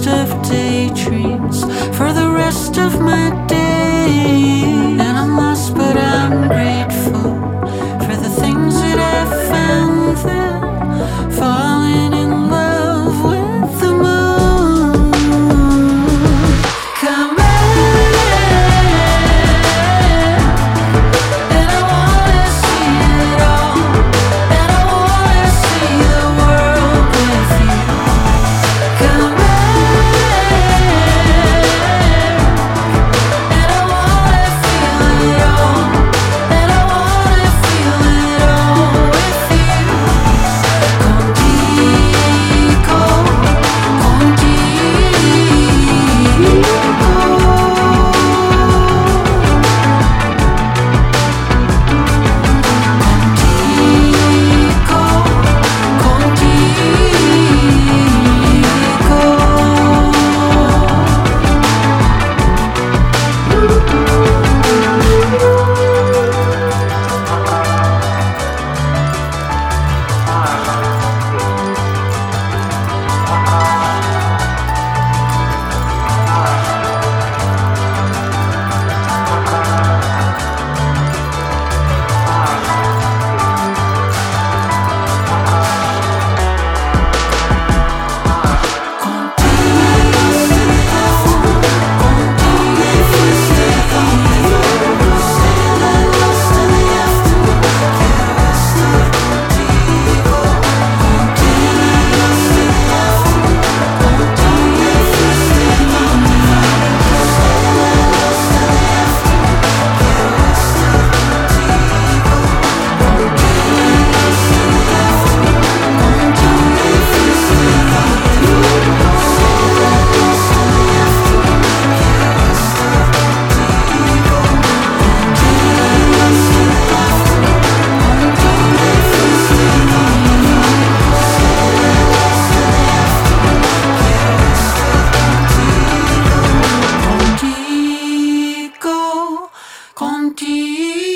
rest of daydreams, for the rest of my contigo.